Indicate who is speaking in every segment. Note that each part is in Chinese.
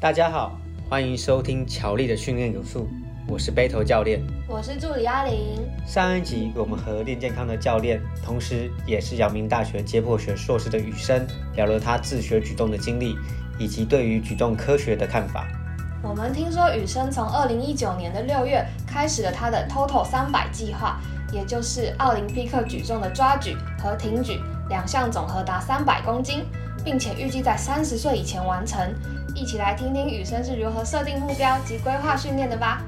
Speaker 1: 大家好，欢迎收听乔力的训练有素，我是背头教练，
Speaker 2: 我是助理阿玲。
Speaker 1: 上一集我们和练健康的教练，同时也是阳明大学解剖学硕士的雨生，聊了他自学举重的经历，以及对于举重科学的看法。
Speaker 2: 我们听说雨生从二零一九年的六月开始了他的 Total 三百计划，也就是奥林匹克举重的抓举和挺举两项总和达三百公斤，并且预计在三十岁以前完成。一起来听听雨生是如何设定目标及规划训练的吧。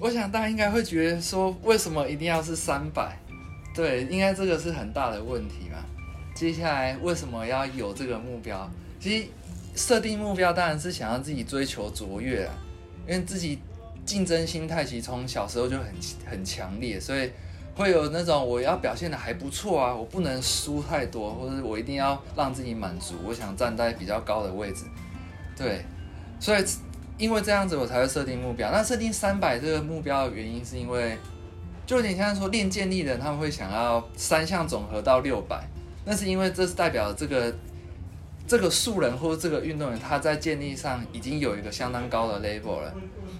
Speaker 3: 我想大家应该会觉得说，为什么一定要是三百？对，应该这个是很大的问题嘛。接下来为什么要有这个目标？其实设定目标当然是想要自己追求卓越啊，因为自己竞争心态其实从小时候就很很强烈，所以。会有那种我要表现的还不错啊，我不能输太多，或者我一定要让自己满足，我想站在比较高的位置，对，所以因为这样子我才会设定目标。那设定三百这个目标的原因是因为，就有点像说练健力的人他们会想要三项总和到六百，那是因为这是代表这个。这个素人或者这个运动员，他在建立上已经有一个相当高的 level 了。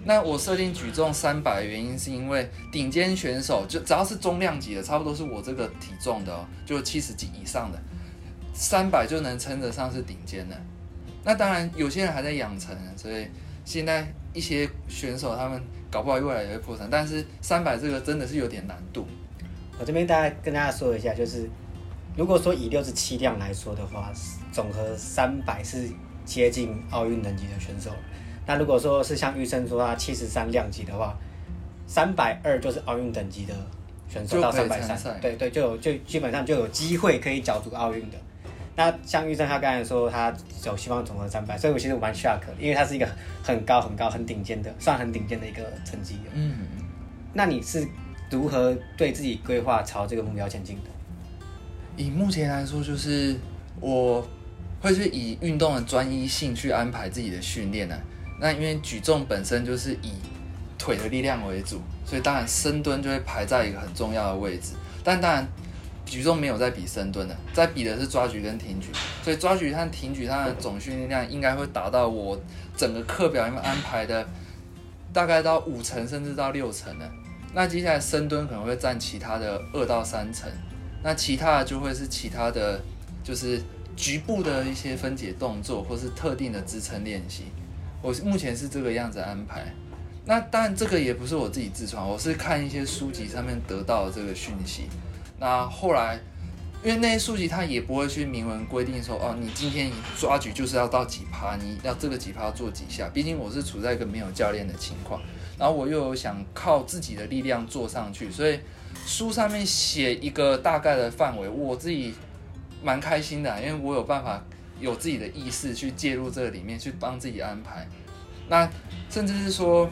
Speaker 3: 那我设定举重三百的原因，是因为顶尖选手就只要是重量级的，差不多是我这个体重的哦，就七十几以上的，三百就能称得上是顶尖的。那当然，有些人还在养成，所以现在一些选手他们搞不好未来也会破产。但是三百这个真的是有点难度。
Speaker 1: 我这边大概跟大家说一下，就是。如果说以六十七辆来说的话，总和三百是接近奥运等级的选手。那如果说是像玉生说他七十三辆级的话，三百二就是奥运等级的选手到三百三，对对，就有就基本上就有机会可以角逐奥运的。那像玉生他刚才说他有希望总和三百，所以我其实我蛮 shock 的，因为他是一个很高很高很顶尖的，算很顶尖的一个成绩。嗯，那你是如何对自己规划朝这个目标前进的？
Speaker 3: 以目前来说，就是我会去以运动的专一性去安排自己的训练呢。那因为举重本身就是以腿的力量为主，所以当然深蹲就会排在一个很重要的位置。但当然，举重没有在比深蹲的，在比的是抓举跟挺举。所以抓举和挺举它的总训练量应该会达到我整个课表里面安排的大概到五成甚至到六成的。那接下来深蹲可能会占其他的二到三成。那其他的就会是其他的，就是局部的一些分解动作，或是特定的支撑练习。我目前是这个样子安排。那当然这个也不是我自己自创，我是看一些书籍上面得到的这个讯息。那后来，因为那些书籍它也不会去明文规定说，哦，你今天抓举就是要到几趴，你要这个几趴做几下。毕竟我是处在一个没有教练的情况，然后我又想靠自己的力量做上去，所以。书上面写一个大概的范围，我自己蛮开心的，因为我有办法有自己的意识去介入这个里面，去帮自己安排。那甚至是说，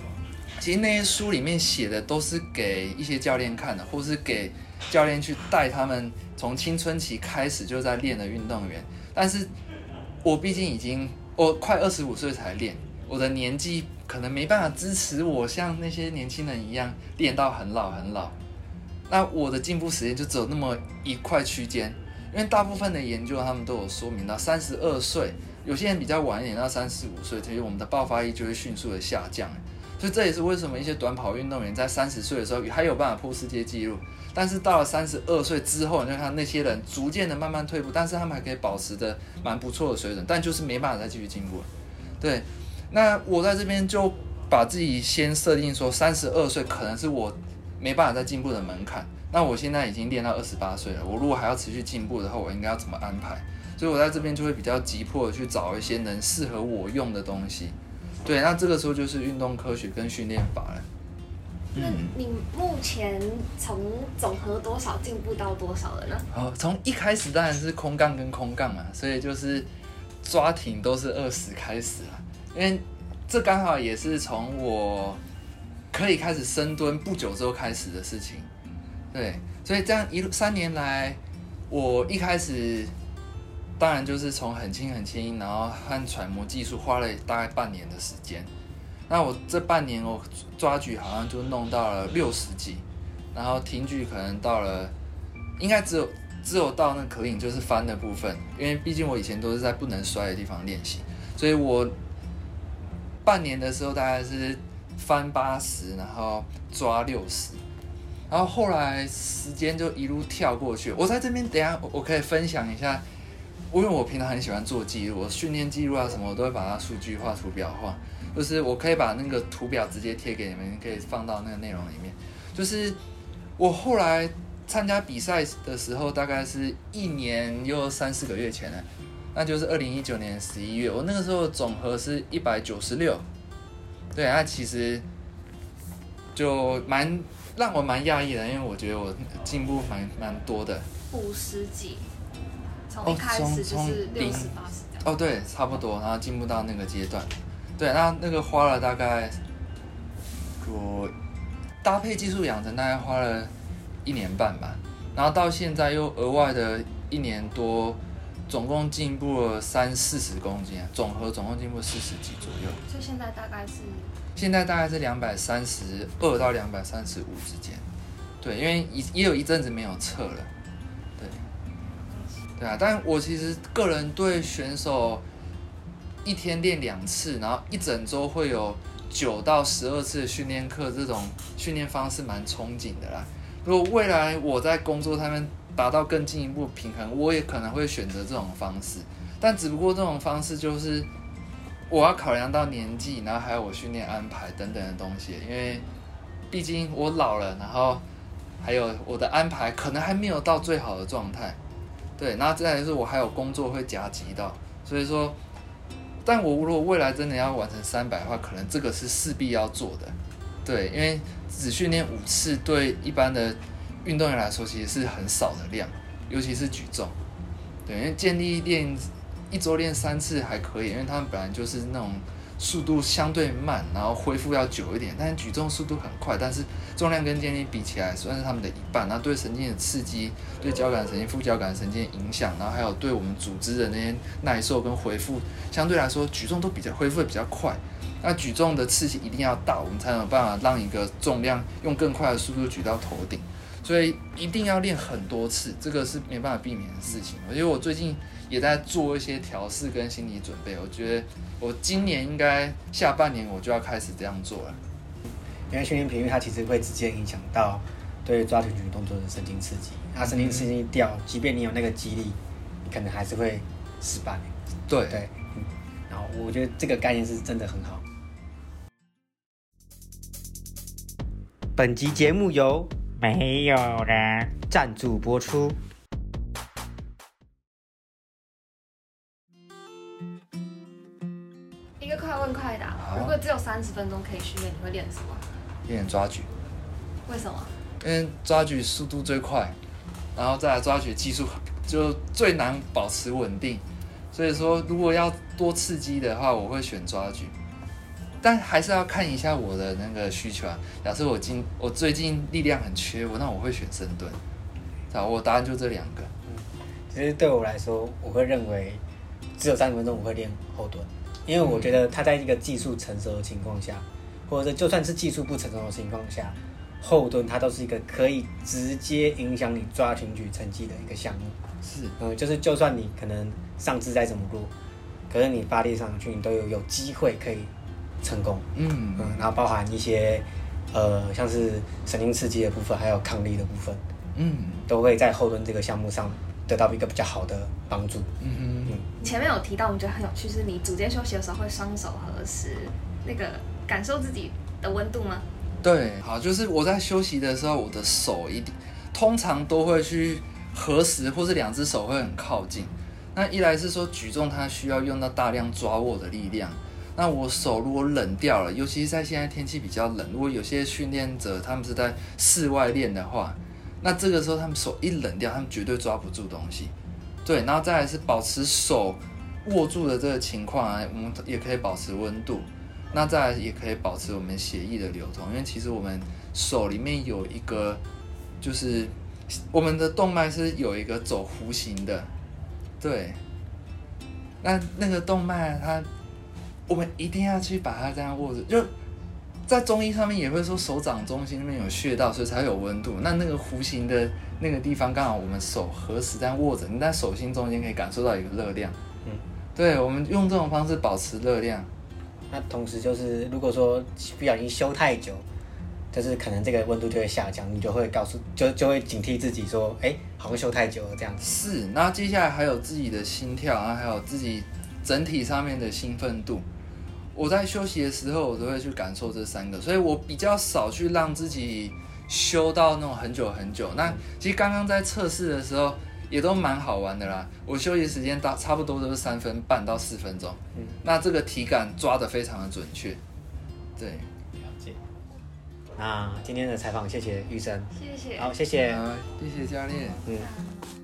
Speaker 3: 其实那些书里面写的都是给一些教练看的，或是给教练去带他们从青春期开始就在练的运动员。但是我毕竟已经我快二十五岁才练，我的年纪可能没办法支持我像那些年轻人一样练到很老很老。那我的进步时间就只有那么一块区间，因为大部分的研究他们都有说明到三十二岁，有些人比较晚一点到三十五岁，其实我们的爆发力就会迅速的下降，所以这也是为什么一些短跑运动员在三十岁的时候还有办法破世界纪录，但是到了三十二岁之后，你就看那些人逐渐的慢慢退步，但是他们还可以保持着蛮不错的水准，但就是没办法再继续进步了。对，那我在这边就把自己先设定说，三十二岁可能是我。没办法再进步的门槛，那我现在已经练到二十八岁了。我如果还要持续进步的话，我应该要怎么安排？所以我在这边就会比较急迫的去找一些能适合我用的东西。对，那这个时候就是运动科学跟训练法了。
Speaker 2: 那你目前从总和多少进步到多少了呢？
Speaker 3: 哦，从一开始当然是空杠跟空杠啊，所以就是抓挺都是二十开始了，因为这刚好也是从我。可以开始深蹲不久之后开始的事情，对，所以这样一路三年来，我一开始当然就是从很轻很轻，然后和揣摩技术花了大概半年的时间。那我这半年我抓举好像就弄到了六十几，然后挺举可能到了，应该只有只有到那 clean 就是翻的部分，因为毕竟我以前都是在不能摔的地方练习，所以我半年的时候大概是翻八十，然后抓六十，然后后来时间就一路跳过去。我在这边等下我可以分享一下，因为我平常很喜欢做记录，我训练记录啊什么，我都会把它数据化、图表化，就是我可以把那个图表直接贴给你们，可以放到那个内容里面。就是我后来参加比赛的时候，大概是一年又三四个月前了，那就是二零一九年十一月。我那个时候总和是一百九十六，对，那其实就蛮让我蛮讶异的，因为我觉得我进步蛮蛮多的。
Speaker 2: 五十几，从一开始就是六十八十这样。
Speaker 3: 哦，对，差不多，然后进步到那个阶段，对，那那个花了大概我。搭配技术养成大概花了一年半吧，然后到现在又额外的一年多，总共进步了三四十公斤啊，总和总共进步四十几左右。
Speaker 2: 所以现在大概是？
Speaker 3: 现在大概是两百三十二到两百三十五之间。对，因为也也有一阵子没有测了。对，对啊，但我其实个人对选手一天练两次，然后一整周会有。九到十二次的训练课，这种训练方式蛮憧憬的啦。如果未来我在工作上面达到更进一步平衡，我也可能会选择这种方式。但只不过这种方式就是我要考量到年纪，然后还有我训练安排等等的东西。因为毕竟我老了，然后还有我的安排可能还没有到最好的状态。对，然后再来就是我还有工作会夹击到，所以说。但我如果未来真的要完成三百的话，可能这个是势必要做的，对，因为只训练五次对一般的运动员来说其实是很少的量，尤其是举重，对，因为健力练一周练三次还可以，因为他们本来就是那种。速度相对慢，然后恢复要久一点，但是举重速度很快，但是重量跟健力比起来算是他们的一半。那对神经的刺激，对交感神经、副交感神经的影响，然后还有对我们组织的那些耐受跟恢复，相对来说举重都比较恢复的比较快。那举重的刺激一定要大，我们才有办法让一个重量用更快的速度举到头顶。所以一定要练很多次，这个是没办法避免的事情。因为我最近也在做一些调试跟心理准备，我觉得我今年应该下半年我就要开始这样做了。
Speaker 1: 因为训练频率它其实会直接影响到对抓挺举动作的神经刺激，它神经刺激掉，即便你有那个肌力，你可能还是会失败。
Speaker 3: 对
Speaker 1: 对，然后我觉得这个概念是真的很好。本集节目由。没有人赞助播出。
Speaker 2: 一个快问快答，如果只有三十分钟可以训练，你会练什么？
Speaker 3: 练抓举。
Speaker 2: 为什么？
Speaker 3: 因为抓举速度最快，然后再来抓举技术就最难保持稳定，所以说如果要多刺激的话，我会选抓举。但还是要看一下我的那个需求啊。假设我今我最近力量很缺，我那我会选深蹲。好，我答案就这两个。
Speaker 1: 嗯其实对我来说，我会认为只有三十分钟我会练后蹲，因为我觉得它在一个技术成熟的情况下，或者就算是技术不成熟的情况下，后蹲它都是一个可以直接影响你抓群举成绩的一个项目。
Speaker 3: 是，
Speaker 1: 嗯，就是就算你可能上肢再怎么弱，可是你发力上去，你都有有机会可以。成功，嗯嗯，然后包含一些，呃，像是神经刺激的部分，还有抗力的部分，嗯，都会在后盾这个项目上得到一个比较好的帮助。嗯嗯嗯。
Speaker 2: 前面有提到，我觉得很有趣，是你组间休息的时候会双手合十，那个感受自己的温度吗？
Speaker 3: 对，好，就是我在休息的时候，我的手一定通常都会去合十，或是两只手会很靠近。那一来是说举重它需要用到大量抓握的力量。那我手如果冷掉了，尤其是在现在天气比较冷，如果有些训练者他们是在室外练的话，那这个时候他们手一冷掉，他们绝对抓不住东西。对，然后再来是保持手握住的这个情况啊，我们也可以保持温度。那再来也可以保持我们血液的流通，因为其实我们手里面有一个，就是我们的动脉是有一个走弧形的，对。那那个动脉它。我们一定要去把它这样握着，就在中医上面也会说手掌中心那边有穴道，所以才有温度。那那个弧形的那个地方，刚好我们手合十这样握着，你在手心中间可以感受到一个热量。嗯，对，我们用这种方式保持热量。
Speaker 1: 那同时就是，如果说不小心修太久，就是可能这个温度就会下降，你就会告诉，就就会警惕自己说，哎、欸，好像修太久了这样子。
Speaker 3: 是，那接下来还有自己的心跳啊，还有自己整体上面的兴奋度。我在休息的时候，我都会去感受这三个，所以我比较少去让自己修到那种很久很久。那其实刚刚在测试的时候。也都蛮好玩的啦，我休息时间大差不多都是三分半到四分钟，嗯，那这个体感抓得非常的准确，对，
Speaker 1: 了解。那今天的采访，谢谢玉生，
Speaker 2: 谢谢，
Speaker 1: 好，谢谢，
Speaker 3: 谢谢教练，嗯。